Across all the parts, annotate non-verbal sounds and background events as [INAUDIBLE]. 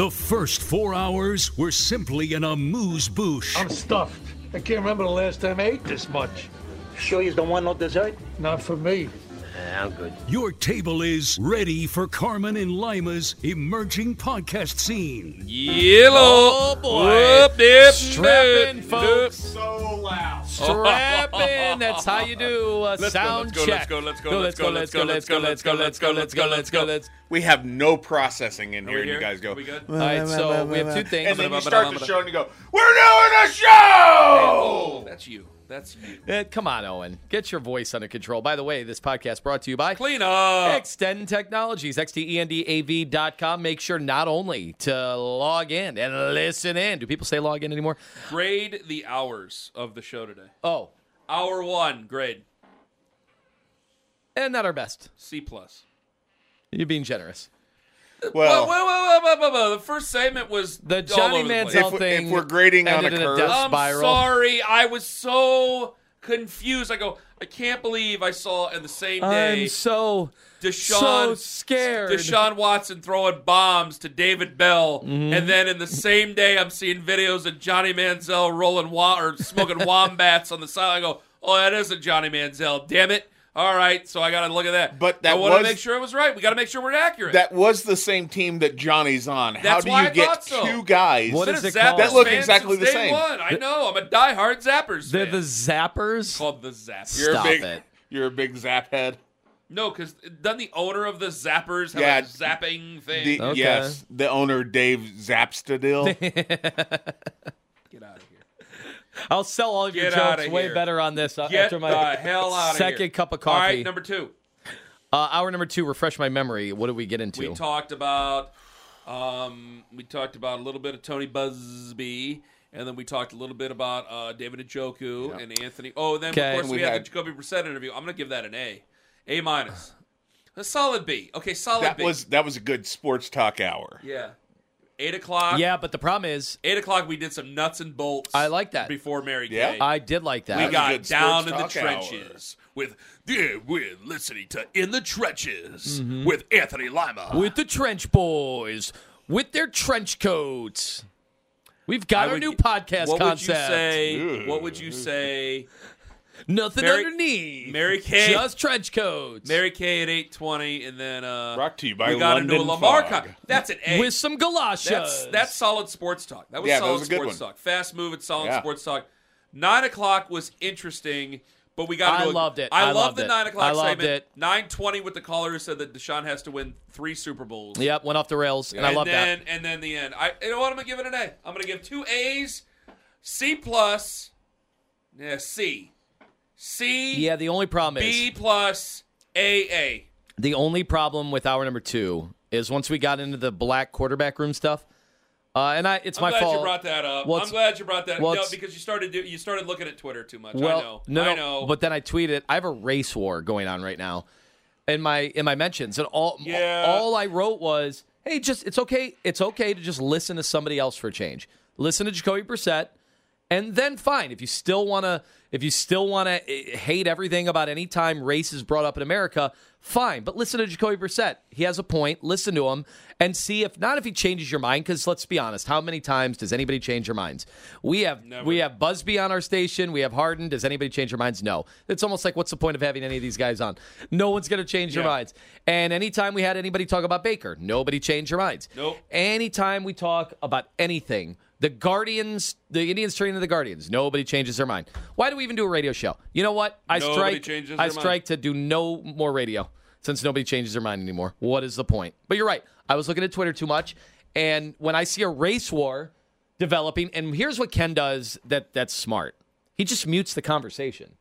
The first four hours were simply an amuse bouche. I'm stuffed. I can't remember the last time I ate this much. Sure you don't want no dessert? Not for me. I'm good. Your table is ready for Carman and Lima's emerging podcast scene. Yellow. Oh boy. Whoop, dip, Strap in, dip, folks. So loud. Strap in. That's how you do a Let's go, sound let's go, let's go, let's go, let's go, let's go, let's go, let's go, let's go, let's go, let's go. We have no processing in here, and you guys go. Are we good? All right, so we have two things. And then you start the show, and you go, "We're doing a show." Oh, that's you. That's you. Eh, come on, Owen. Get your voice under control. By the way, this podcast brought to you by Clean up. Extend Technologies, xtendav.com. Make sure not only to log in and listen in. Do people say log in anymore? Grade the hours of the show today. Oh, Hour one, grade and not our best. C plus. You're being generous. Well, Whoa, whoa, whoa, whoa, whoa, whoa. The first segment was The all Johnny over the place. Manziel If thing. if we're grading on a in curve- death I'm spiral. sorry. I was so confused. I go, I can't believe I saw in the same day I'm so Deshaun so scared. Deshaun Watson throwing bombs to David Bell, Mm-hmm. and then in the same day, I'm seeing videos of Johnny Manziel rolling wa- or smoking [LAUGHS] wombats on the side. I go, oh, that isn't Johnny Manziel. Damn it! All right, so I got to look at that. But that I want to make sure it was right. We got to make sure we're accurate. that was the same team that Johnny's on. How do why you I get thought so. two guys? What a it Zappers called? That look fan exactly since the day same. One. I know. I'm a diehard Zappers They're fan. the Zappers. called the Zappers. You're Stop a big, it. You're a big zap head. No, because doesn't the owner of the Zappers have Yeah, a zapping thing? The, Okay. Yes, the owner Dave Zapstadil. [LAUGHS] Get out of here. I'll sell all of your Get jokes outta way here. better on this uh, Get after my the hell out of here. second cup of coffee. right, number two. uh, hour number two. Refresh my memory. What did we get into? We talked about um, we talked about a little bit of Tony Buzbee, and then we talked a little bit about uh, David Njoku and Anthony. Oh, and then Okay. of course we, we had, had- the Jacoby Brissett interview. I'm going to give that an A, A minus, a solid B. Okay, solid that B. was that was a good sports talk hour. yeah. Eight o'clock. yeah, but the problem is, Eight o'clock. We did some nuts and bolts. I like that. before Mary Yeah. Kay. I did like that. we was a got good down sports in the talk hour. trenches with yeah, we're listening to In the Trenches with Anthony Lima. Mm-hmm. with the trench boys, with their trench coats. We've got I our would- new podcast concept. what concept. would you say? What would you say? Nothing Mary- underneath. Mary Kay. Just trench coats. Mary Kay at eight twenty, and then uh, Brought to you by we got into a London Lamar. Fog. Con- that's an A. with some galoshes. that's that's solid sports talk. That was Yeah, that solid was a good sports one. talk. Fast moving, solid Yeah. sports talk. Nine o'clock was interesting, but we got. I into a- loved it. I, I loved loved the it. nine o'clock I loved segment. it. Nine twenty with the caller who said that Deshaun has to win three Super Bowls. Yep, went off the rails, and I love then, that. And then the end. I you know what? I'm gonna give it an A. I'm gonna give two A's, C plus, yeah, C, C, Yeah, the only problem is B plus, A A. the only problem with hour number two is once we got into the black quarterback room stuff. Uh, and I, it's I'm my glad fault. you brought that up. Well, I'm glad you brought that well, up. No, because you started do, you started looking at Twitter too much. Well, I know. no, I know. But then I tweeted, I have a race war going on right now in my in my mentions, and all Yeah. all I wrote was, "Hey, just it's okay. It's okay to just listen to somebody else for a change. Listen to Jacoby Brissett, and then fine. If you still want to, if you still want to eh, hate everything about any time race is brought up in America, fine. But listen to Jacoby Brissett. He has a point. Listen to him and see if not if he changes your mind. Because let's be honest, how many times does anybody change their minds? We have Never. we have Buzbee on our station. We have Harden. Does anybody change their minds? No. It's almost like what's the point of having any of these guys on? No one's going to change their Yeah. minds. And anytime we had anybody talk about Baker, nobody changed their minds. Nope. Anytime we talk about anything, The Guardians, the Indians turn into the Guardians. Nobody changes their mind. Why do we even do a radio show? You know what? I Nobody strike. I their mind. strike to do no more radio since nobody changes their mind anymore. What is the point? But you're right. I was looking at Twitter too much, and when I see a race war developing, and here's what Ken does that that's smart. He just mutes the conversation.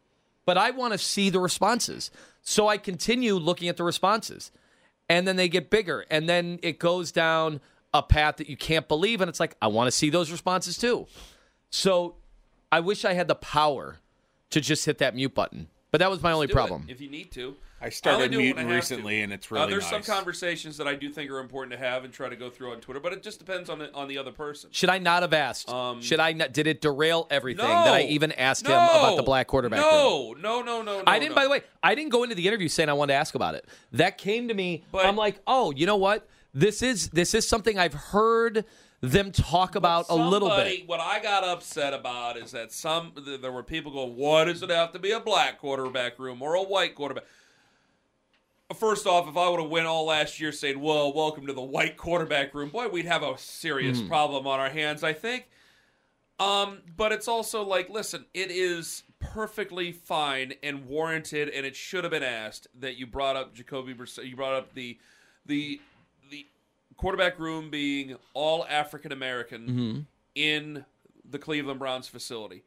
But I want to see the responses, so I continue looking at the responses, and then they get bigger, and then it goes down a path that you can't believe, and it's like I want to see those responses too. So I wish I had the power to just hit that mute button, but that was my only Do it problem. if you need to. I started do it when muting I recently, to. and it's Uh, really there's nice. some conversations that I do think are important to have and try to go through on Twitter, but it just depends on the, on the other person. Should I not have asked? Um, Should I not? Did it derail everything No, that I even asked him about the black quarterback? room? No, no, no, no, no. I didn't. no. By the way, I didn't go into the interview saying I wanted to ask about it. That came to me. But- I'm like, oh, you know what? This is this is something I've heard them talk about a little bit. What I got upset about is that some there were people going, "Why does it have to be a black quarterback room or a white quarterback?" First off, if I would have went all last year saying, "Well, welcome to the white quarterback room," boy, we'd have a serious Hmm. problem on our hands. I think. Um, but it's also like, listen, it is perfectly fine and warranted, and it should have been asked that you brought up Jacoby Brissett. You brought up the the quarterback room being all African American mm-hmm. in the Cleveland Browns facility.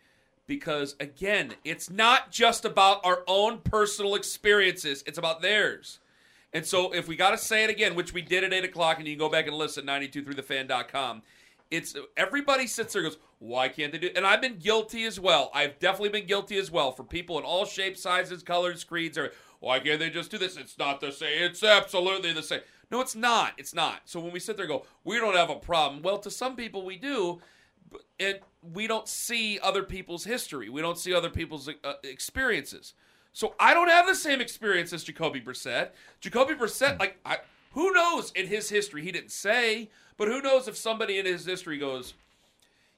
Because again, it's not just about our own personal experiences, it's about theirs. And so if we got to say it again, which we did at 8 o'clock, and you can go back and listen, 923thefan.com, it's everybody sits there and goes, why can't they do And I've been guilty as well. I've definitely been guilty as well for people in all shapes, sizes, colors, creeds, or why can't they just do this? It's not the same. It's absolutely the same. No, it's not. It's not. So when we sit there and go, we don't have a problem. Well, to some people we do, and we don't see other people's history. We don't see other people's uh, experiences. So I don't have the same experience as Jacoby Brissett. Jacoby Brissett, like, I, who knows in his history? He didn't say, but who knows if somebody in his history goes,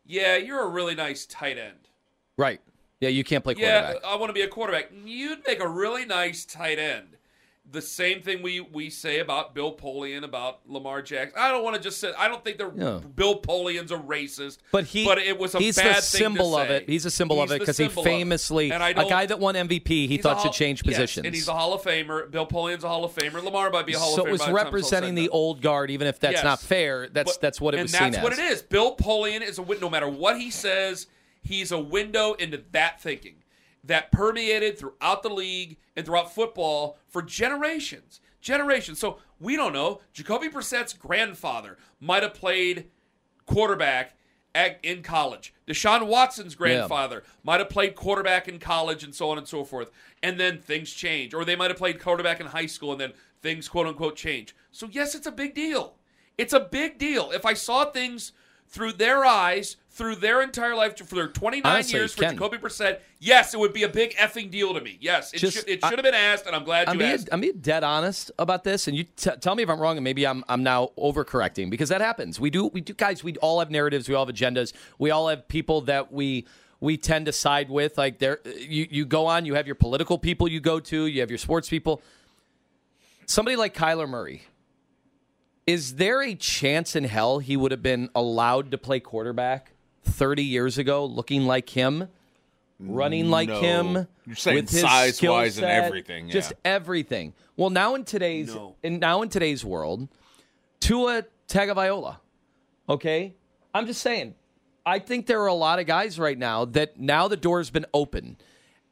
"Yeah, you're a really nice tight end." Right. Yeah, you can't play Yeah, quarterback. I want to be a quarterback. You'd make a really nice tight end. The same thing we we say about Bill Polian, about Lamar Jackson. I don't want to just say. I don't think the Yeah. Bill Polian's a racist. But he, but it was a he's bad the symbol of it. He's a symbol of it because he symbol of it. famously, a guy that won MVP, he thought Hall- should change yes, positions. and he's a Hall of Famer. Bill Polian's a Hall of Famer. Lamar might be a Hall so of Famer. So it was by the time it's all representing the old guard, even if that's Yes. not fair. That's But- that's what it and was that's what as. it is. Bill Polian is a. No matter what he says, he's a window into that thinking that permeated throughout the league and throughout football for generations, generations. So we don't know. Jacoby Brissett's grandfather might have played quarterback at, in college. Deshaun Watson's grandfather might have played quarterback in college and so on and so forth. And then things change. Or they might have played quarterback in high school and then things quote unquote change. So, yes, it's a big deal. It's a big deal. If I saw things through their eyes, through their entire life, for their 29 Honestly, years for Ken. Jacoby Brissett, yes, it would be a big effing deal to me. Yes, it, Just- should, it should have been asked, and I'm glad I'm you being, asked. I'm being dead honest about this, and you t- tell me if I'm wrong, and maybe I'm I'm now overcorrecting because that happens. We do we do guys. We all have narratives. We all have agendas. We all have people that we we tend to side with. Like there, you you go on. You have your political people you go to. You have your sports people. Somebody like Kyler Murray. Is there a chance in hell he would have been allowed to play quarterback 30 years ago, looking like him? running like No. him. You're saying with his size-wise skill and set, everything, Just everything. Well, now in today's No. in now in today's world, Tua Tagovailoa. Okay, I'm just saying. I think there are a lot of guys right now that now the door's been open,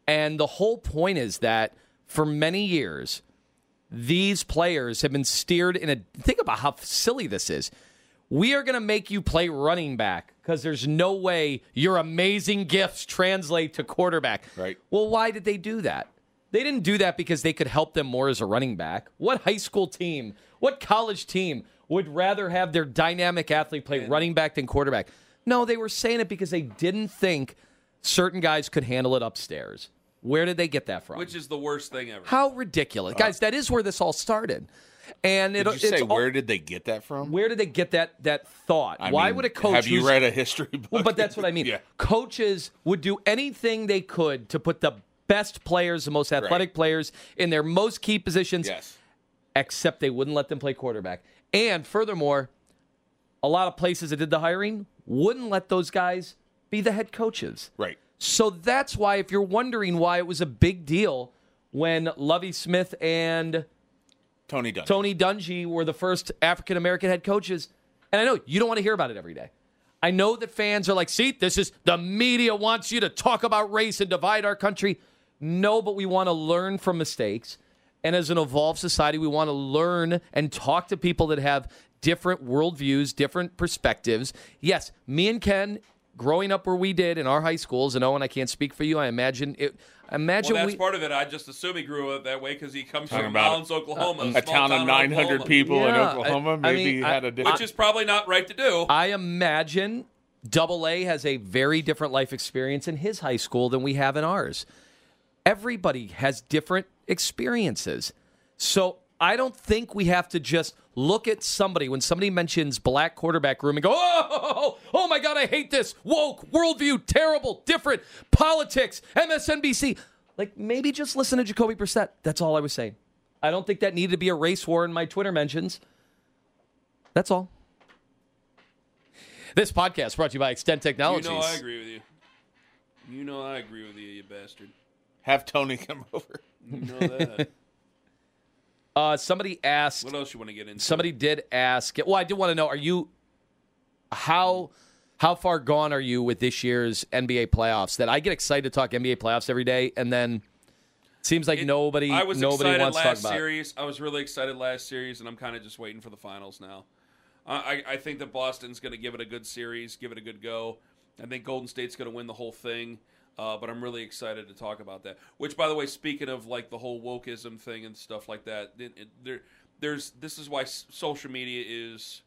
and the whole point is that for many years, these players have been steered in a. Think about how silly this is. We are going to make you play running back because there's no way your amazing gifts translate to quarterback. Right. Well, why did they do that? They didn't do that because they could help them more as a running back. What high school team, what college team would rather have their dynamic athlete play running back than quarterback? No, they were saying it because they didn't think certain guys could handle it upstairs. Where did they get that from? which is the worst thing ever. How ridiculous. Guys, that is where this all started. And it, Did you say it's all- where did they get that from? where did they get that that thought? I Why mean, would a coach Have you who's- read a history book? well, but that's what I mean. [LAUGHS] yeah. Coaches would do anything they could to put the best players, the most athletic players in their most key positions, Yes. except they wouldn't let them play quarterback. And furthermore, a lot of places that did the hiring wouldn't let those guys be the head coaches. Right. So that's why, if you're wondering why it was a big deal when Lovie Smith and Tony Dunn. Tony Dungy were the first African American head coaches, and I know you don't want to hear about it every day. I know that fans are like, see, this is the media wants you to talk about race and divide our country. No, but we want to learn from mistakes. And as an evolved society, we want to learn and talk to people that have different worldviews, different perspectives. Yes, me and Ken, growing up where we did in our high schools, and Owen, I can't speak for you. I imagine it. Imagine Well, that's we, part of it. I just assume he grew up that way because he comes from about Mounds, Oklahoma, a small town of 900 Oklahoma, people in Oklahoma. I- I Maybe mean, had I- a different. which is probably not right to do. I imagine Double A has a very different life experience in his high school than we have in ours. Everybody has different experiences. So I don't think we have to just look at somebody when somebody mentions black quarterback room and go, oh, oh my God, I hate this. Woke, worldview, terrible, different, politics, MSNBC. Like maybe just listen to Jacoby Brissett. That's all I was saying. I don't think that needed to be a race war in my Twitter mentions. That's all. This podcast brought to you by Extent you know I agree with you. You know I agree with you, you bastard. have Tony come [LAUGHS] over. You know that. Uh, somebody asked. what else you want to get into? Somebody did ask. Well, I did want to know: Are you how how far gone are you with this year's NBA playoffs? That I get excited to talk NBA playoffs every day, and then it seems like It- nobody I was nobody excited wants to talk last about. series. I was really excited last series, and I'm kind of just waiting for the finals now. I, I, I think that Boston's going to give it a good series, give it a good go. I think Golden State's going to win the whole thing. Uh, but I'm really excited to talk about that. Which, by the way, speaking of like the whole wokeism thing and stuff like that, it, it, there, there's this is why s- social media is.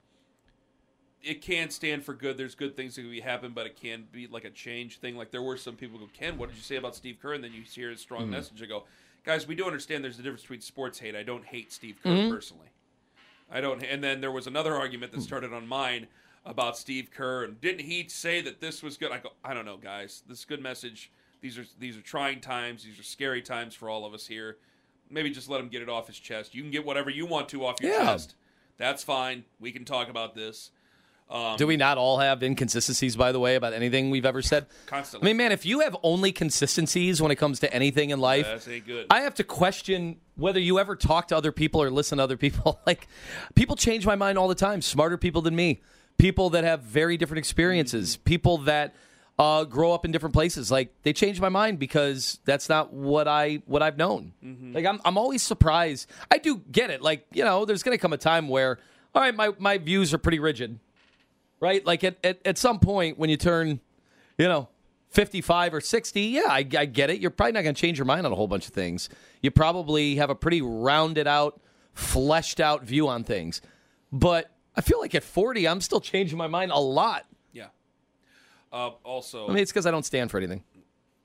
It can stand for good. There's good things that can be happen, but it can be like a change thing. Like there were some people who go, Ken, what did you say about Steve Kerr? And then you hear his strong hmm. message. I go, guys, we do understand there's a difference between sports hate. I don't hate Steve Kerr hmm? personally. I don't. And then there was another argument that hmm. started on mine about Steve Kerr and didn't he say that this was good? I go, I don't know, guys. This is a good message. These are these are trying times. These are scary times for all of us here. Maybe just let him get it off his chest. You can get whatever you want to off your Yeah. chest. That's fine. We can talk about this. Um, Do we not all have inconsistencies, by the way, about anything we've ever said? Constantly. I mean, man, if you have only consistencies when it comes to anything in life, That ain't good. I have to question whether you ever talk to other people or listen to other people. [LAUGHS] like, people change my mind all the time. Smarter people than me, people that have very different experiences, people that uh, grow up in different places. Like, they change my mind because that's not what I what I've known. Like, I'm I'm always surprised. I do get it. Like, you know, there's going to come a time where, all right, my my views are pretty rigid, right? Like at at, at some point when you turn, you know. 55 or 60, yeah, I, I get it. You're probably not going to change your mind on a whole bunch of things. You probably have a pretty rounded out, fleshed out view on things. But I feel like at 40, I'm still changing my mind a lot. yeah. Uh, also, I mean, it's because I don't stand for anything.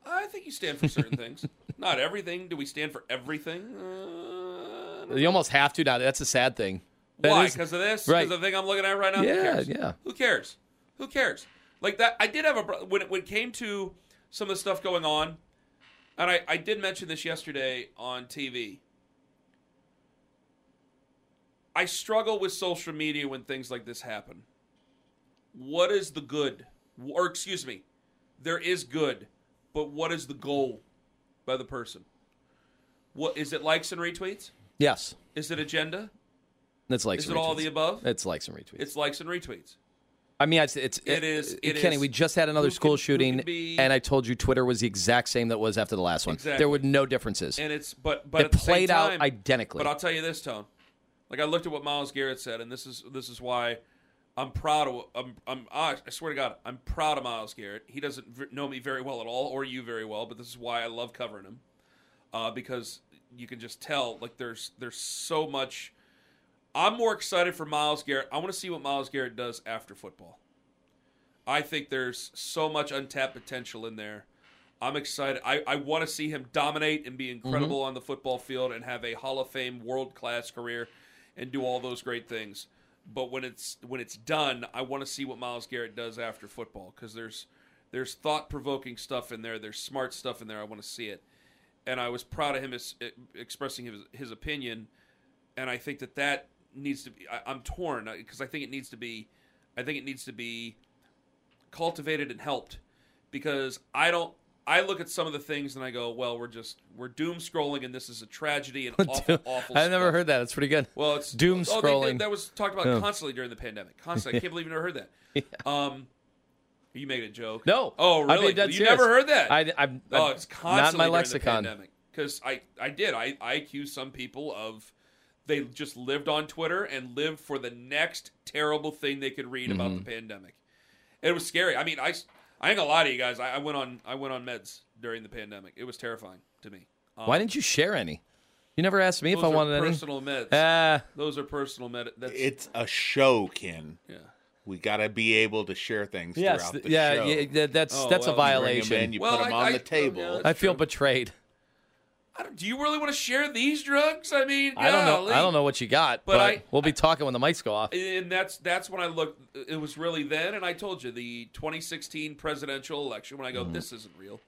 I think you stand for certain things. [LAUGHS] Not everything. Do we stand for everything? Uh, You almost have to now. That's a sad thing. That Why? Because of this? right. Because of the thing I'm looking at right now? Who Yeah, cares? yeah. Who cares? Who cares? Like that, I did have a when it, when it came to some of the stuff going on, and I, I did mention this yesterday on TV. I struggle with social media when things like this happen. What is the good? Or excuse me, there is good, but what is the goal by the person? What is it? Likes and retweets? Yes. Is it agenda? It's likes Is and it all retweets. the above? It's likes and retweets. It's likes and retweets. I mean, it's, it's It is- uh, it Kenny, is. we just had another Who school can- shooting, be- and I told you Twitter was the exact same that was after the last one. Exactly. There were no differences. and it's but but It at the same played out identically. But I'll tell you this, Tone. Like I looked at what Myles Garrett said, and this is this is why I'm proud of. I'm, I'm I swear to God, I'm proud of Myles Garrett. He doesn't v- know me very well at all, or you very well, but this is why I love covering him, uh, because you can just tell like there's there's so much. I'm more excited for Myles Garrett. I want to see what Myles Garrett does after football. I think there's so much untapped potential in there. I'm excited. I, I want to see him dominate and be incredible on the football field and have a Hall of Fame world class career and do all those great things. But when it's when it's done, I want to see what Myles Garrett does after football because there's there's thought provoking stuff in there. There's smart stuff in there. I want to see it, and I was proud of him as, eh, expressing his his opinion. And I think that that needs to be. I, I'm torn because I think it needs to be I think it needs to be cultivated and helped because I don't. I look at some of the things and I go, well, we're just we're doom scrolling and this is a tragedy and [LAUGHS] awful, awful. I've never stuff. heard that. It's pretty good. Well, it's doom oh, they scrolling. that was talked about Yeah. constantly during the pandemic. Constantly, I can't believe you never heard that. [LAUGHS] Um, you made a joke. No. Oh, really? being dead you serious. never heard that? I, I'm, oh, I'm- it's not constantly in my lexicon. The pandemic because I I did I I accused some people of they just lived on Twitter and lived for the next terrible thing they could read about Mm-hmm. the pandemic. It was scary. I mean, I I ain't gonna lie to you guys. I, I went on I went on meds during the pandemic. It was terrifying to me. Um, Why didn't you share any? You never asked me if I are wanted any. personal meds. Ah, those are personal meds. It's a show, Ken. yeah. We got to be able to share things yes, throughout the yeah, show. yeah, that's Oh, that's a well, you You bring 'em violation. in, you Well, put them I- on I- the table. yeah, I feel true. betrayed. Do you really want to share these drugs? I mean, I don't know. golly. I don't know what you got, But but, I- we'll be talking when the mics go off. And that's that's when I look. It was really then, and I told you the 2016 presidential election when I Mm-hmm. go, this isn't real.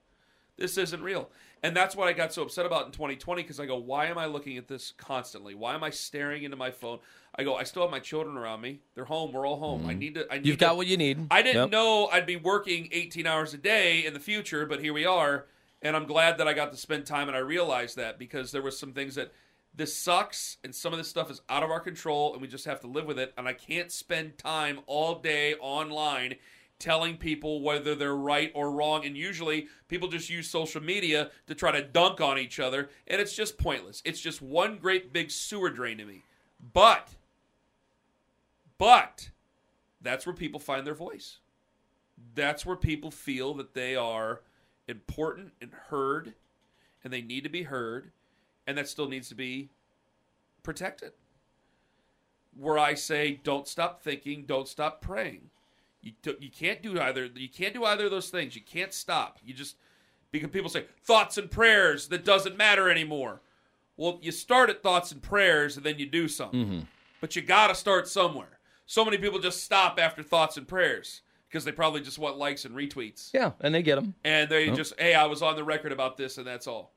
This isn't real, and that's what I got so upset about in 2020 because I go, why am I looking at this constantly? Why am I staring into my phone? I go, I still have my children around me. They're home. We're all home. I need to. I need Mm-hmm. You've to- got what you need. I didn't Yep. know I'd be working 18 hours a day in the future, but here we are. And I'm glad that I got to spend time and I realized that because there was some things that this sucks and some of this stuff is out of our control and we just have to live with it. And I can't spend time all day online telling people whether they're right or wrong. And usually people just use social media to try to dunk on each other. And it's just pointless. It's just one great big sewer drain to me. But, but, that's where people find their voice that's where people feel that they are important and heard and they need to be heard and that still needs to be protected. Where i say don't stop thinking don't stop praying. You, you can't do either you can't do either of those things. You can't stop. You just because people say thoughts and prayers that doesn't matter anymore. Well you start at thoughts and prayers and then you do something. Mm-hmm. But you got to start somewhere. So many people just stop after thoughts and prayers because they probably just want likes and retweets. Yeah, and they get them. and they just hey i was on the record about this and that's all.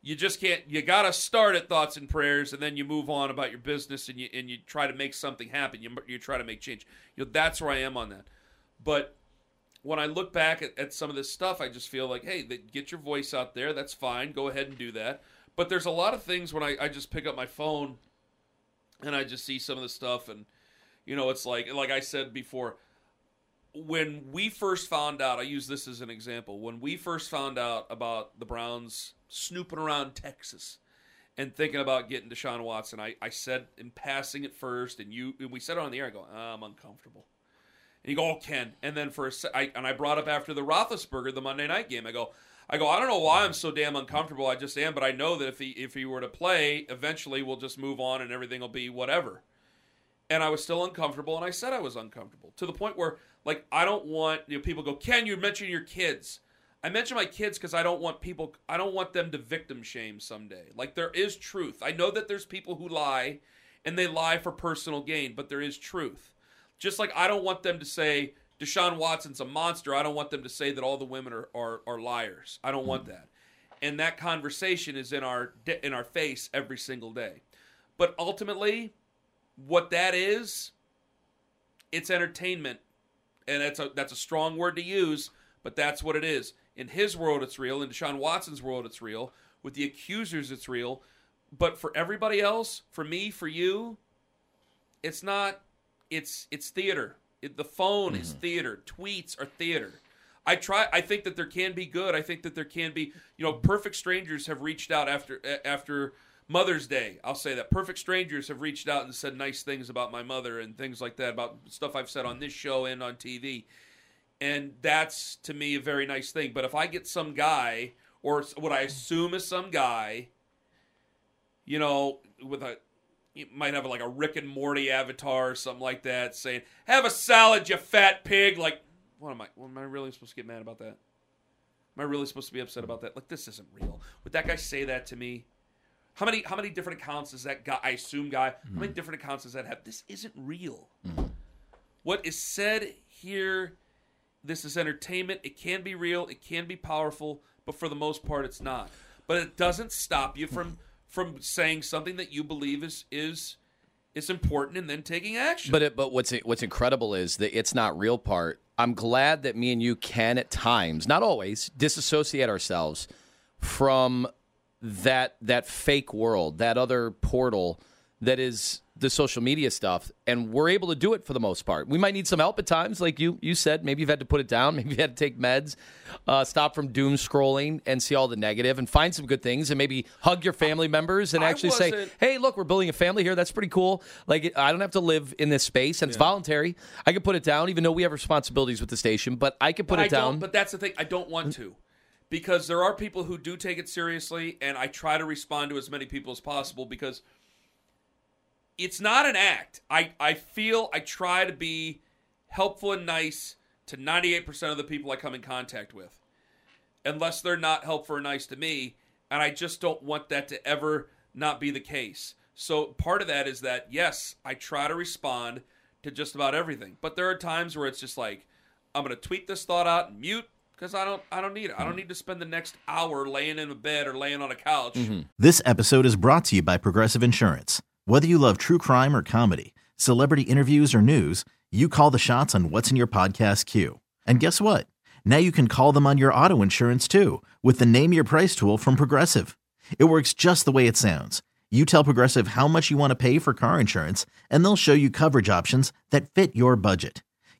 You just can't you gotta start at thoughts and prayers and then you move on about your business and you and you try to make something happen. You, you try to make change. You know that's where i am on that. But when i look back at, at some of this stuff i just feel like hey get your voice out there. That's fine. Go ahead and do that. But there's a lot of things when I, I just pick up my phone and i just see some of the stuff and you know it's like like i said before when we first found out, I use this as an example. When we first found out about the Browns snooping around Texas and thinking about getting Deshaun Watson, I, I said in passing at first, and you and we said it on the air. I go, "Ah, I'm uncomfortable. And you go, oh, Ken. And then for a se- I, and I brought up after the Roethlisberger, the Monday night game. I go, I go, I don't know why I'm so damn uncomfortable. I just am, but I know that if he if he were to play, eventually we'll just move on and everything will be whatever and I was still uncomfortable, and I said I was uncomfortable to the point where, like, I don't want you know, people go, "Can you mention your kids. I mention my kids because I don't want people, I don't want them to victim shame someday. Like, there is truth. I know that there's people who lie, and they lie for personal gain, but there is truth. Just like I don't want them to say Deshaun Watson's a monster. I don't want them to say that all the women are are, are liars. I don't want that. And that conversation is in our in our face every single day. But ultimately, what that is, it's entertainment, and that's a that's a strong word to use, but that's what it is. In his world, it's real. In Deshaun Watson's world, it's real. With the accusers, it's real. But for everybody else, for me, for you, it's not. It's it's theater. It, the phone is mm-hmm. theater. Tweets are theater. I try. I think that there can be good. I think that there can be. You know, perfect strangers have reached out after after Mother's Day. I'll say that perfect strangers have reached out and said nice things about my mother and things like that about stuff I've said on this show and on TV. And that's to me a very nice thing. But if I get some guy or what I assume is some guy, you know, with a you might have like a Rick and Morty avatar or something like that, saying "Have a salad, you fat pig." Like, what am I? What am I really supposed to get mad about that? Am I really supposed to be upset about that? Like, this isn't real. Would that guy say that to me? How many how many different accounts does that guy? I assume guy. How many mm-hmm. different accounts does that have? This isn't real. Mm-hmm. What is said here, this is entertainment. It can be real. It can be powerful, but for the most part, it's not. But it doesn't stop you from from saying something that you believe is is is important and then taking action. But it, but what's what's incredible is the it's not real part. I'm glad that me and you can at times, not always, disassociate ourselves from that that fake world, that other portal that is the social media stuff, and we're able to do it for the most part. We might need some help at times, like you you said. Maybe you've had to put it down. [LAUGHS] Maybe you've had to take meds, uh, stop from doom scrolling and see all the negative, and find some good things, and maybe hug your family members and I actually say, wasn't- "Hey, look, we're building a family here. That's pretty cool. Like I don't have to live in this space, and it's voluntary. I can put it down, even though we have responsibilities with the station. But I can put it I down. Don't, but that's the thing. I don't want to. Because there are people who do take it seriously, and I try to respond to as many people as possible because it's not an act. I, I feel I try to be helpful and nice to 98% of the people I come in contact with, unless they're not helpful or nice to me. And I just don't want that to ever not be the case. So part of that is that, yes, I try to respond to just about everything. But there are times where it's just like, I'm going to tweet this thought out and mute because I don't, I don't need it. I don't need to spend the next hour laying in a bed or laying on a couch. Mm-hmm. This episode is brought to you by Progressive Insurance. Whether you love true crime or comedy, celebrity interviews or news, you call the shots on what's in your podcast queue. And guess what? Now you can call them on your auto insurance too with the Name Your Price tool from Progressive. It works just the way it sounds. You tell Progressive how much you want to pay for car insurance, and they'll show you coverage options that fit your budget.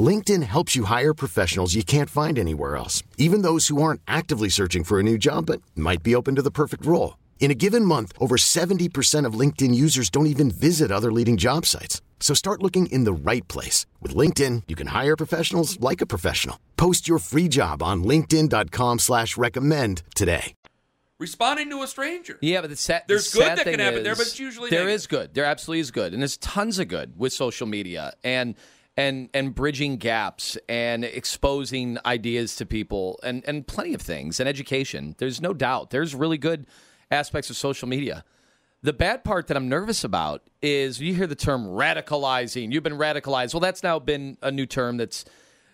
LinkedIn helps you hire professionals you can't find anywhere else, even those who aren't actively searching for a new job but might be open to the perfect role. In a given month, over 70% of LinkedIn users don't even visit other leading job sites. So start looking in the right place. With LinkedIn, you can hire professionals like a professional. Post your free job on linkedin.com slash recommend today. Responding to a stranger. Yeah, but the sad, There's the good sad that can thing happen there, but it's usually there negative. is good. There absolutely is good, and there's tons of good with social media and and and bridging gaps and exposing ideas to people and and plenty of things and education. There's no doubt. There's really good aspects of social media. The bad part that I'm nervous about is you hear the term radicalizing. You've been radicalized. Well, that's now been a new term that's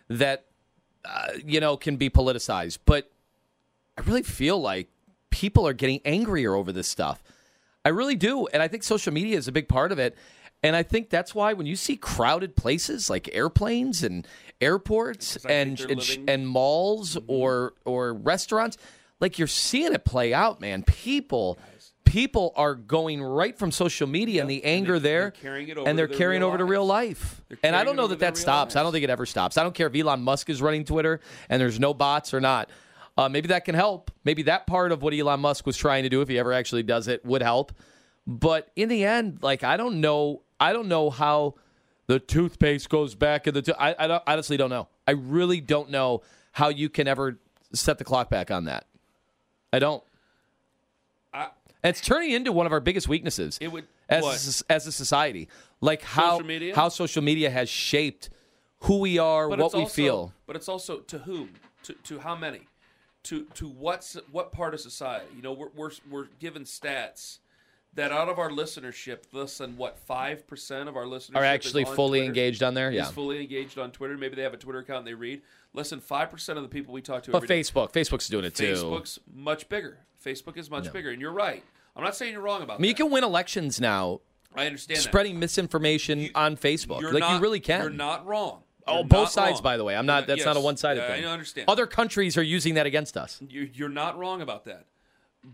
that uh, you know can be politicized, but I really feel like people are getting angrier over this stuff. I really do. And I think social media is a big part of it. And I think that's why when you see crowded places like airplanes and airports and and, living- and malls or or restaurants, like you're seeing it play out, man. People people are going right from social media and the anger they- there they're carrying it over and they're carrying over to real life. And I don't know that that stops. I don't think it ever stops. I don't care if Elon Musk is running Twitter and there's no bots or not. Uh, maybe that can help. Maybe that part of what Elon Musk was trying to do, if he ever actually does it, would help. But in the end, like I don't know, I don't know how the toothpaste goes back in the. To- I, I don't, honestly don't know. I really don't know how you can ever set the clock back on that. I don't. I- it's turning into one of our biggest weaknesses It would- as a, what? as a society, like how Social media? how social media has shaped who we are, But what we also, feel. But it's also to whom, to to how many, to to what's what part of society. You know, we're we're we're given stats that out of our listenership, less than what five percent of our listeners Are actually fully engaged on there. Yeah. is fully engaged on Twitter. Maybe they have a Twitter account and they read. Less than five percent of the people we talk to. But every day- Facebook, Facebook's doing it too. Facebook's much bigger. Facebook is much bigger, and you're right. I'm not saying you're wrong about I mean, you can win elections now I understand that. spreading misinformation on Facebook. You're Like not- you really can. You're not wrong. Oh, You're both not sides, wrong. by the way. I'm not. You're That's not a one-sided Yeah, thing. I understand. Other countries are using that against us. you, you're not wrong about that.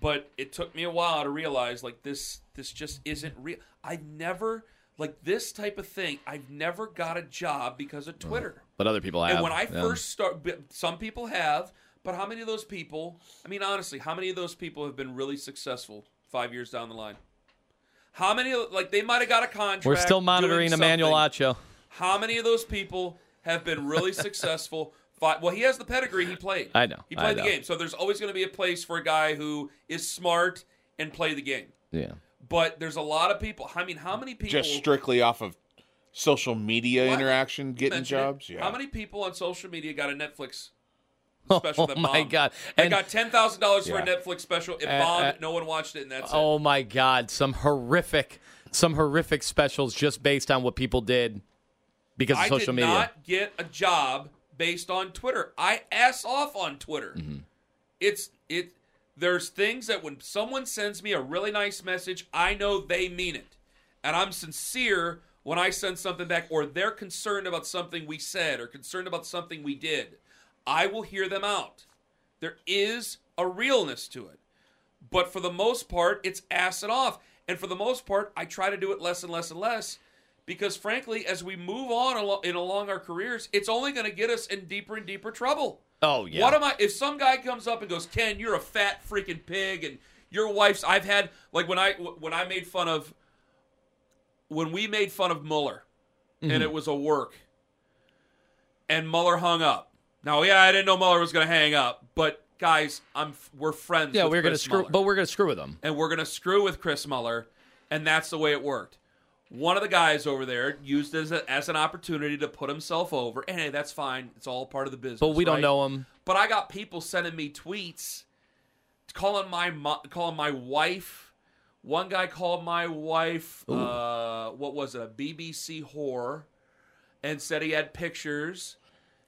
But it took me a while to realize like this this just isn't real. I never like this type of thing. I've never got a job because of Twitter. But other people have. And when I yeah. first start, some people have, but how many of those people? I mean, honestly, how many of those people have been really successful five years down the line? How many? Like they might have got a contract. we're still monitoring Emmanuel. Acho. How many of those people have been really [LAUGHS] successful? Fi- Well, he has the pedigree. He played. I know, He I played the know. game. So there's always going to be a place for a guy who is smart and play the game. Yeah. But there's a lot of people. I mean, how many people? Just strictly off of social media Why- interaction, getting mention it. jobs. Yeah. How many people on social media got a Netflix [LAUGHS] Oh special that my bombed? God! They And got ten thousand dollars for a Netflix special. It Uh, bombed. uh, no one watched it, and that's it. oh my God! Some horrific, some horrific specials just based on what people did because of I social did media. not get a job based on Twitter. I ass off on Twitter. Mm-hmm. It's it. There's things that when someone sends me a really nice message, I know they mean it, and I'm sincere when I send something back, or they're concerned about something we said, or concerned about something we did. I will hear them out. There is a realness to it. But for the most part, it's ass and off. And for the most part, I try to do it less and less and less because, frankly, as we move on in along our careers, it's only going to get us in deeper and deeper trouble. Oh yeah. What am I? If some guy comes up and goes, "Ken, you're a fat freaking pig," and your wife's, I've had like when I when I made fun of when we made fun of Mueller, Mm-hmm. and it was a work, and Mueller hung up. Now, yeah, I didn't know Mueller was going to hang up, but guys, I'm we're friends. yeah, with we're gonna screw, Mueller but we're gonna screw with them. and we're going to screw with Chris Mueller, and that's the way it worked. One of the guys over there used it as, a, as an opportunity to put himself over, and hey, that's fine. It's all part of the business. But we don't right? know him. But I got people sending me tweets, calling my mo- calling my wife. One guy called my wife. Uh, what was it? A BBC whore, and said he had pictures.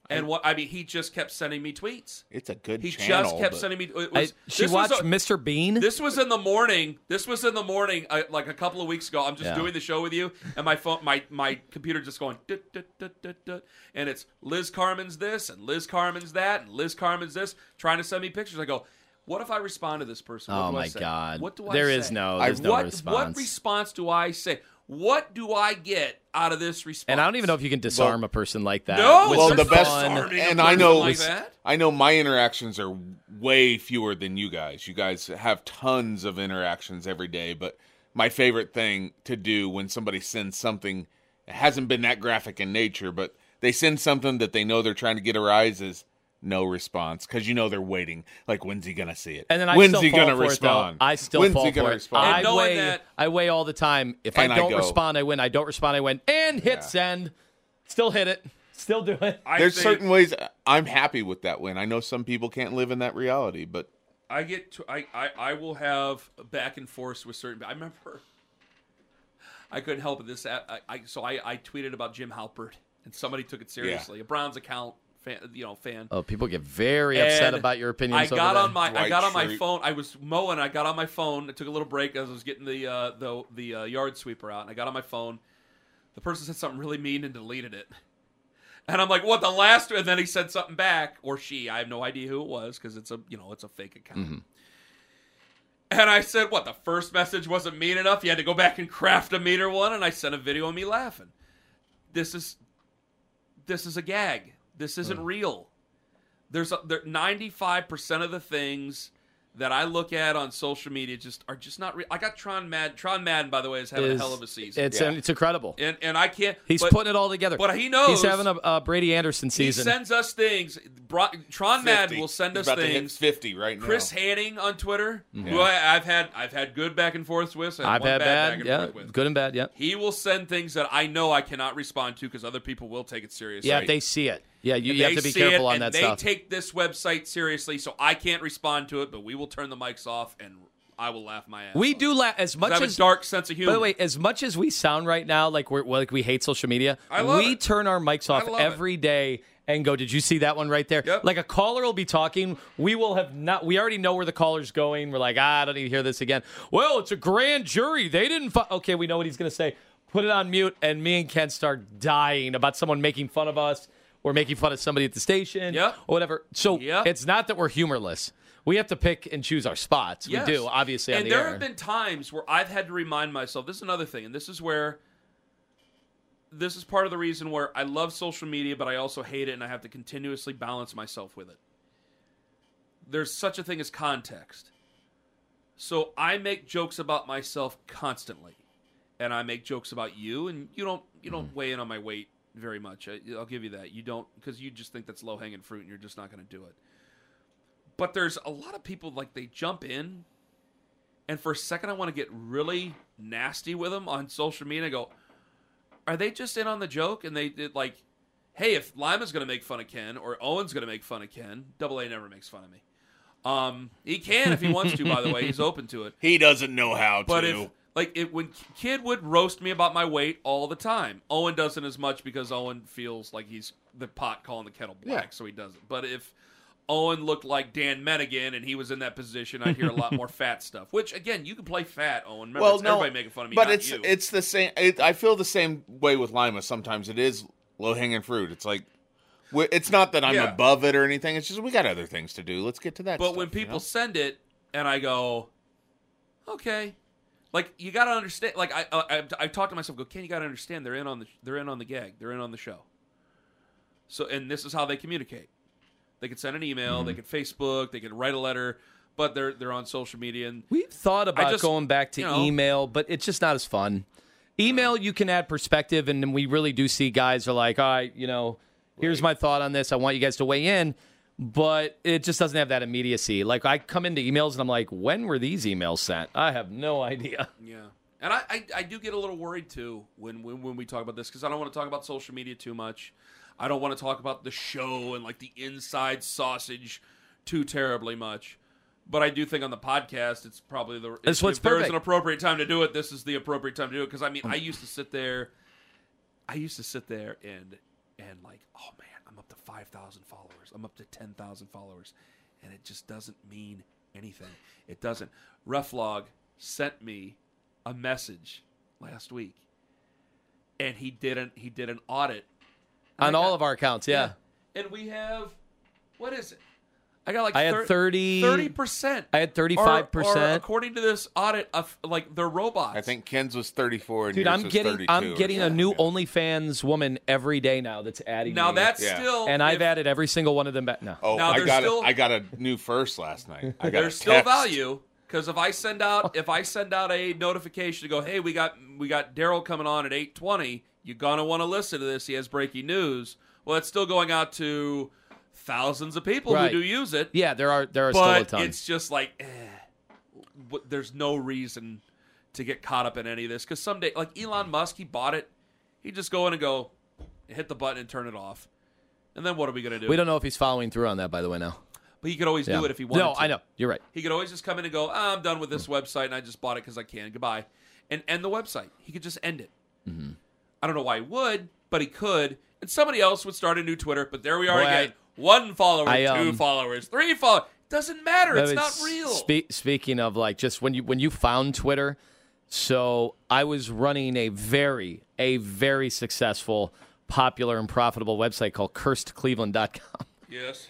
And what I mean, he just kept sending me tweets. It's a good He channel. just kept sending me. It I, was, she this was watched a- Mr. Bean. this was in the morning. This was in the morning, uh, like a couple of weeks ago. I'm just Yeah. doing the show with you, and my phone, my my computer just going, dut, dut, dut, dut, dut, and it's Liz Carman's this, and Liz Carman's that, and Liz Carman's this, trying to send me pictures. I go, what if I respond to this person? What Oh, do I my say? God. What do I There say? is no- there's no what, response. What response do I say? What do I get out of this response? and I don't even know if you can disarm a person like that. No! with well, the best, fun. And I know, like that? I know my interactions are way fewer than you guys. You guys have tons of interactions every day, but my favorite thing to do when somebody sends something it hasn't been that graphic in nature, but they send something that they know they're trying to get a rise is no response because you know they're waiting. Like, when's he gonna see it? And then I when's still he fall gonna for respond? it though. I still when's fall he gonna for it. respond? I And knowing weigh, that- I weigh all the time. If And I I don't go- respond, I win. I don't respond, I win. And hit Yeah. send. Still hit it. Still do it. I There's think- certain ways I'm happy with that win. I know some people can't live in that reality, but I get to I, I I will have back and forth with certain. I remember I couldn't help it. This I, I so I, I tweeted about Jim Halpert and somebody took it seriously. A Browns account fan, you know, fan. Oh, people get very upset And about your opinions. I got that. on my I White got on my treat. phone. I was mowing. I got on my phone. I took a little break as I was getting the uh, the the uh, yard sweeper out. And I got on my phone. The person said something really mean and deleted it. And I'm like, what? The last? And then he said something back, or she. I have no idea who it was because it's a you know it's a fake account. Mm-hmm. And I said, what? The first message wasn't mean enough. You had to go back and craft a meaner one. And I sent a video of me laughing. This is this is a gag. This isn't real. There's a, there, 95% of the things that I look at on social media just are just not real. I got Tron Mad. Tron Madden, by the way, is having Is- a hell of a season. It's Yeah. it's incredible. and and I can't. He's but, putting it all together. but he knows- he's having a, a Brady Anderson season. He sends us things. Bro, Tron Madden will send He's us about to hit things. 50 right now. Chris Hanning on Twitter, Mm-hmm. who I, I've had I've had good back and forths with. and I've had bad, bad, back and yeah, forth with. good and bad, yeah. He will send things that I know I cannot respond to because other people will take it seriously. Yeah, if they see it. Yeah, you, you have to be careful on and that they stuff. take this website seriously, so I can't respond to it, but we will turn the mics off and I will laugh my ass. We off. do laugh as much I have as a dark sense of humor. By the way, as much as we sound right now like we're like we hate social media, we it. turn our mics off love it. every day and go, "Did you see that one right there?" Yep. Like a caller will be talking, we will have not. We already know where the caller's going. We're like, ah, I don't need to hear this again. Well, it's a grand jury. They didn't. Fi-. Okay, we know what he's going to say. Put it on mute, and me and Ken start dying about someone making fun of us or making fun of somebody at the station Yep. or whatever. So Yep. it's not that we're humorless. We have to pick and choose our spots. Yes. We do, obviously, on and the there air. have been times where I've had to remind myself. This is another thing, and this is where this is part of the reason where I love social media, but I also hate it, and I have to continuously balance myself with it. There's such a thing as context. So I make jokes about myself constantly, and I make jokes about you, and you don't you don't mm. weigh in on my weight very much. I, I'll give you that. You don't because you just think that's low hanging fruit, and you're just not going to do it. But there's a lot of people like they jump in, and for a second I want to get really nasty with them on social media. I go, are they just in on the joke? And they did like, hey, if Lima's going to make fun of Ken or Owen's going to make fun of Ken, Double A never makes fun of me. Um, he can if he wants to. By the way, he's open to it. He doesn't know how But to. if like it when Kid would roast me about my weight all the time. Owen doesn't as much because Owen feels like he's the pot calling the kettle black, Yeah. so he doesn't. But if Owen looked like Dan Menigan and he was in that position, I'd hear a lot more [LAUGHS] fat stuff. Which again, you can play fat, Owen. Remember, well, no, everybody making fun of me, but it's you. it's the same. It, I feel the same way with Lima. Sometimes it is low hanging fruit. It's like it's not that I'm Yeah. above it or anything. It's just we got other things to do. Let's get to that. But stuff, when you people know? send it and I go, okay, like you got to understand. Like I, I, I talk to myself, go, Ken, you got to understand. They're in on the, they're in on the gag. They're in on the show. So, and this is how they communicate. They could send an email, Mm-hmm. they could Facebook, they could write a letter, but they're they're on social media and We've thought about just- going back to you know- email, but it's just not as fun. Email, you can add perspective, and we really do see guys are like, all right, you know, here's my thought on this. I want you guys to weigh in, but it just doesn't have that immediacy. Like, I come into emails and I'm like, when were these emails sent? I have no idea. Yeah, and I, I, I do get a little worried too when when, when we talk about this because I don't want to talk about social media too much. I don't want to talk about the show and like the inside sausage too terribly much. But I do think on the podcast, it's probably the That's if, if there's an appropriate time to do it. This is the appropriate time to do it because I mean I mm. used to sit there, I used to sit there and and like oh man I'm up to five thousand followers, I'm up to ten thousand followers, and it just doesn't mean anything. It doesn't. Reflog sent me a message last week, and he didn't. He did an audit On all got- of our accounts, yeah. and we have what is it? I got like I had 30 percent. I had 35%. According to this audit, of like they're robots. I think Ken's was 34 Dude, yours I'm was getting 32 I'm or getting a new yeah. OnlyFans woman every day now that's adding now me. that's Yeah. still and I've if- added every single one of them back now. Oh, Now, I got still- a, I got a new first last night. I got there's still value because if I send out if I send out a notification to go, hey, we got we got Daryl coming on at eight twenty. You're gonna want to listen to this. He has breaking news. Well, it's still going out to thousands of people Right. who do use it. Yeah, there are there are still a ton. it's just like eh, w- there's no reason to get caught up in any of this because someday, like Elon Musk, he bought it. He just go in and go, hit the button and turn it off. And then what are we gonna do? we don't know if he's following through on that, by the way. Now, But he could always yeah. do it if he wanted. No, to. I know you're right. He could always just come in and go, ah, I'm done with this website, and I just bought it because I can. Goodbye, and end the website. He could just end it. Mm-hmm. I don't know why he would, but he could. And somebody else would start a new Twitter. But there we are again. One follower, I, two um, followers, three followers. Doesn't matter. It's not real. spe- speaking of like just when you when you found Twitter, so I was running a very a very successful, popular and profitable website called CursedCleveland.com. [LAUGHS] yes.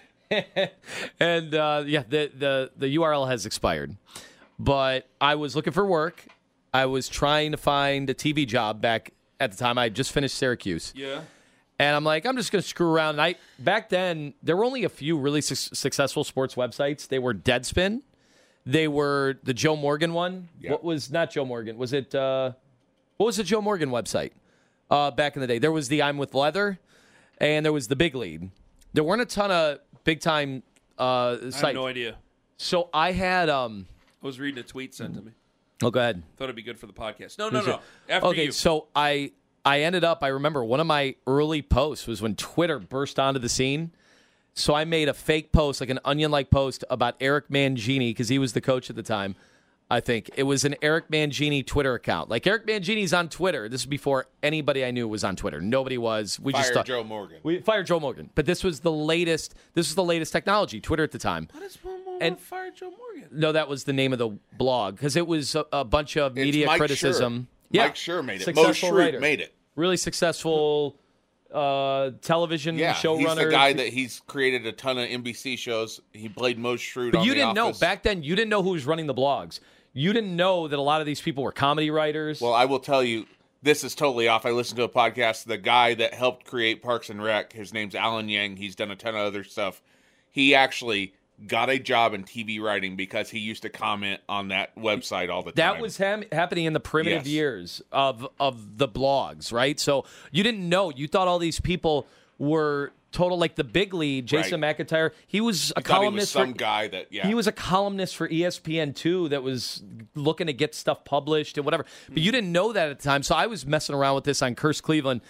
and uh, yeah, the, the the URL has expired. But I was looking for work. I was trying to find a TV job back at the time. I had just finished Syracuse, Yeah. And I'm like, I'm just going to screw around. And I back then there were only a few really su- successful sports websites. They were Deadspin. They were the Joe Morgan one. What was not Joe Morgan? Was it uh, what was the Joe Morgan website uh, back in the day? There was the I'm with Leather, and there was the Big Lead. There weren't a ton of big time uh, sites. I have no idea. So I had um. I was reading a tweet sent to me. Oh, go ahead. Thought it'd be good for the podcast. No, no, no. After okay, you. so I I ended up. I remember one of my early posts was when Twitter burst onto the scene. So I made a fake post, like an onion-like post about Eric Mangini because he was the coach at the time. I think it was an Eric Mangini Twitter account. Like Eric Mangini's on Twitter. This is before anybody I knew was on Twitter. Nobody was. We just Fire thought Joe Morgan. we fired Joe Morgan. But this was the latest. This was the latest technology. Twitter at the time. What is one more And- fire Joe Morgan? No, that was the name of the blog because it was a, a bunch of media criticism. Schur. Yeah, Mike Schur made it. Mose Schrute made it. Really successful uh, television Yeah, showrunner. he's the guy that he's created a ton of NBC shows. He played Mose Schrute But you didn't Office. know back then. You didn't know who was running the blogs. You didn't know that a lot of these people were comedy writers. Well, I will tell you, this is totally off. I listened to a podcast. The guy that helped create Parks and Rec, his name's Alan Yang. He's done a ton of other stuff. He actually got a job in TV writing because he used to comment on that website all the time. That was happening in the primitive Yes. years of of the blogs, right? So you didn't know. You thought all these people were total like the big lead. Jason McIntyre. He was a thought he was columnist some for. guy that yeah. He was a columnist for E ESPN too that was looking to get stuff published and whatever. But you didn't know that at the time. So I was messing around with this on Curse Cleveland.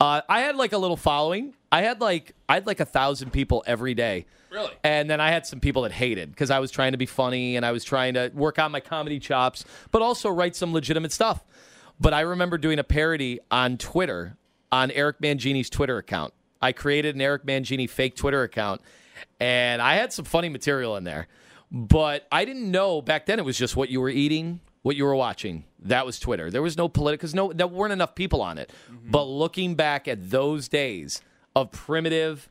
Uh, I had like a little following. I had like I had like a thousand people every day. Really? And then I had some people that hated because I was trying to be funny and I was trying to work on my comedy chops, but also write some legitimate stuff. But I remember doing a parody on Twitter on Eric Mangini's Twitter account. I created an Eric Mangini fake Twitter account and I had some funny material in there. But I didn't know back then it was just what you were eating, what you were watching. That was Twitter. There was no political because no there weren't enough people on it. Mm-hmm. But looking back at those days of primitive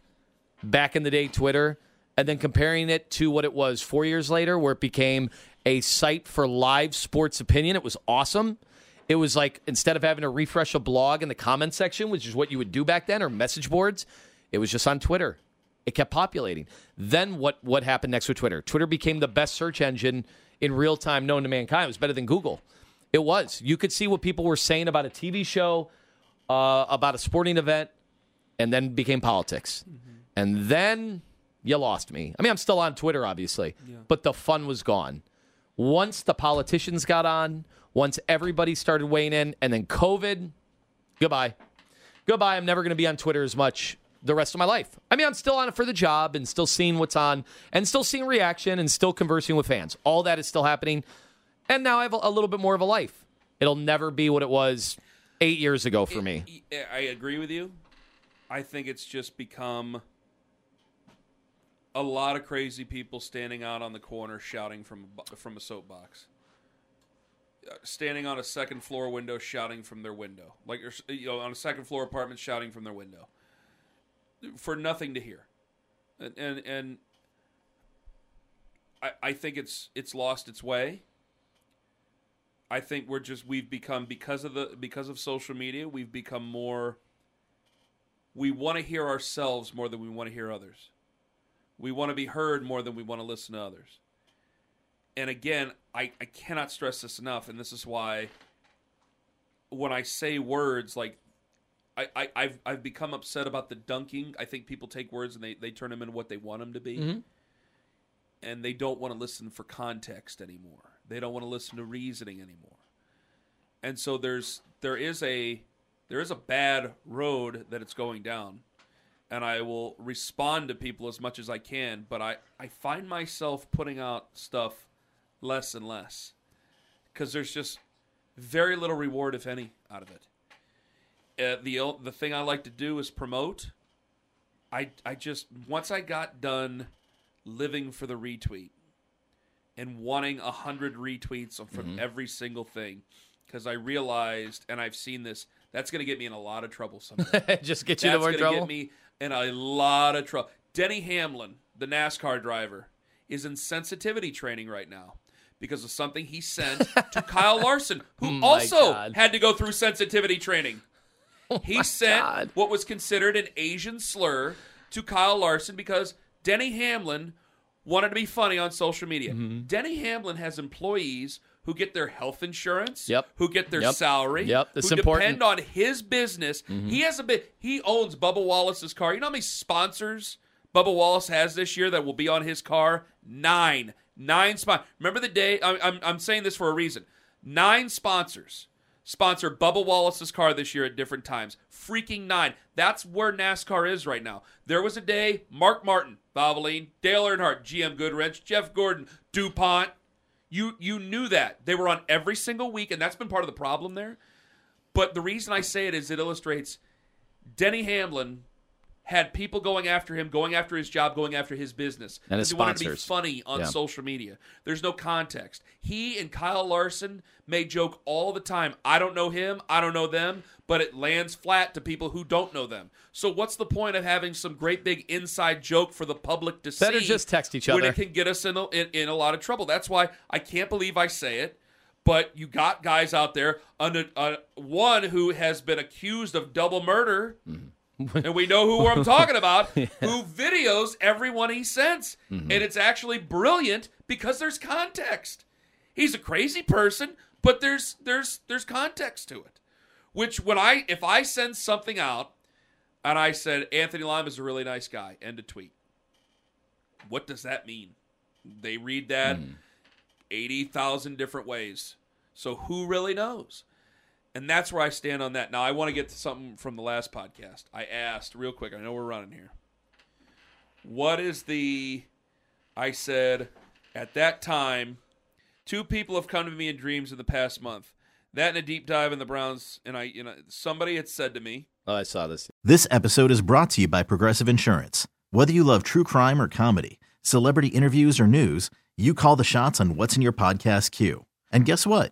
back in the day Twitter and then comparing it to what it was four years later, where it became a site for live sports opinion. It was awesome. It was like instead of having to refresh a blog in the comment section, which is what you would do back then, or message boards, it was just on Twitter. It kept populating. Then what what happened next with Twitter? Twitter became the best search engine in real time known to mankind. It was better than Google. It was. You could see what people were saying about a TV show, uh, about a sporting event, and then became politics. Mm-hmm. And then you lost me. I mean, I'm still on Twitter, obviously, but the fun was gone. Once the politicians got on, once everybody started weighing in, and then COVID, goodbye. Goodbye. I'm never going to be on Twitter as much the rest of my life. I mean, I'm still on it for the job and still seeing what's on and still seeing reaction and still conversing with fans. All that is still happening. And now I have a, a little bit more of a life. It'll never be what it was eight years ago for me. I agree with you. I think it's just become a lot of crazy people standing out on the corner shouting from from a soapbox. Uh, Standing on a second floor window shouting from their window. Like you know on a second floor apartment shouting from their window. For nothing to hear. And and, and I, I think it's it's lost its way. I think we're just we've become because of the because of social media, we've become more we want to hear ourselves more than we want to hear others. We want to be heard more than we want to listen to others. And again, I, I cannot stress this enough, and this is why when I say words like I, I, I've I've become upset about the dunking. I think people take words and they, they turn them into what they want them to be. Mhm. And they don't want to listen for context anymore. They don't want to listen to reasoning anymore. And so there's there is a there is a bad road that it's going down. And I will respond to people as much as I can, but I, I find myself putting out stuff less and less. Because there's just very little reward, if any, out of it uh, the the thing I like to do is promote. I I just once I got done living for the retweet and wanting a hundred retweets from Mhm. every single thing, because I realized and I've seen this that's going to get me in a lot of trouble [LAUGHS] someday. Just get you in more trouble. that's more gonna trouble? Get me in a lot of trouble. Denny Hamlin, the NASCAR driver, is in sensitivity training right now because of something he sent to [LAUGHS] Kyle Larson, who Oh also God. had to go through sensitivity training. Oh he sent what was considered an Asian slur to Kyle Larson because Denny Hamlin wanted to be funny on social media. Mm-hmm. Denny Hamlin has employees who get their health insurance, Yep. who get their Yep. salary, Yep, that's who important. depend on his business. Mhm. He has a bit. He owns Bubba Wallace's car. You know how many sponsors Bubba Wallace has this year that will be on his car? Nine, nine spot. Remember the day? I'm, I'm I'm saying this for a reason. Nine sponsors sponsor Bubba Wallace's car this year at different times. Freaking nine. That's where NASCAR is right now. There was a day Mark Martin, Valvoline, Dale Earnhardt, GM Goodwrench, Jeff Gordon, DuPont. You you knew that they were on every single week, and that's been part of the problem there. But the reason I say it is it illustrates Denny Hamlin had people going after him, going after his job, going after his business. And his He wanted to be sponsors. funny on Yeah. social media. There's no context. He and Kyle Larson may joke all the time. I don't know him, I don't know them, but it lands flat to people who don't know them. So what's the point of having some great big inside joke for the public to Better see? just text each other. when it can get us in a, in, in a lot of trouble. That's why I can't believe I say it. But you got guys out there, under, uh, one who has been accused of double murder, [LAUGHS] and we know who I'm talking about, [LAUGHS] who videos everyone he sends. Mm-hmm. And it's actually brilliant because there's context. He's a crazy person, but there's there's there's context to it. Which when I if I send something out and I said Anthony Lima is a really nice guy, end of tweet. What does that mean? They read that Hmm. 80,000 different ways. So who really knows? And that's where I stand on that. Now, I want to get to something from the last podcast. I asked real quick, I know we're running here. What is the. I said at that time, two people have come to me in dreams in the past month. That and a deep dive in the Browns. And I, you know, somebody had said to me, Oh, I saw this. This episode is brought to you by Progressive Insurance. Whether you love true crime or comedy, celebrity interviews or news, you call the shots on what's in your podcast queue. And guess what?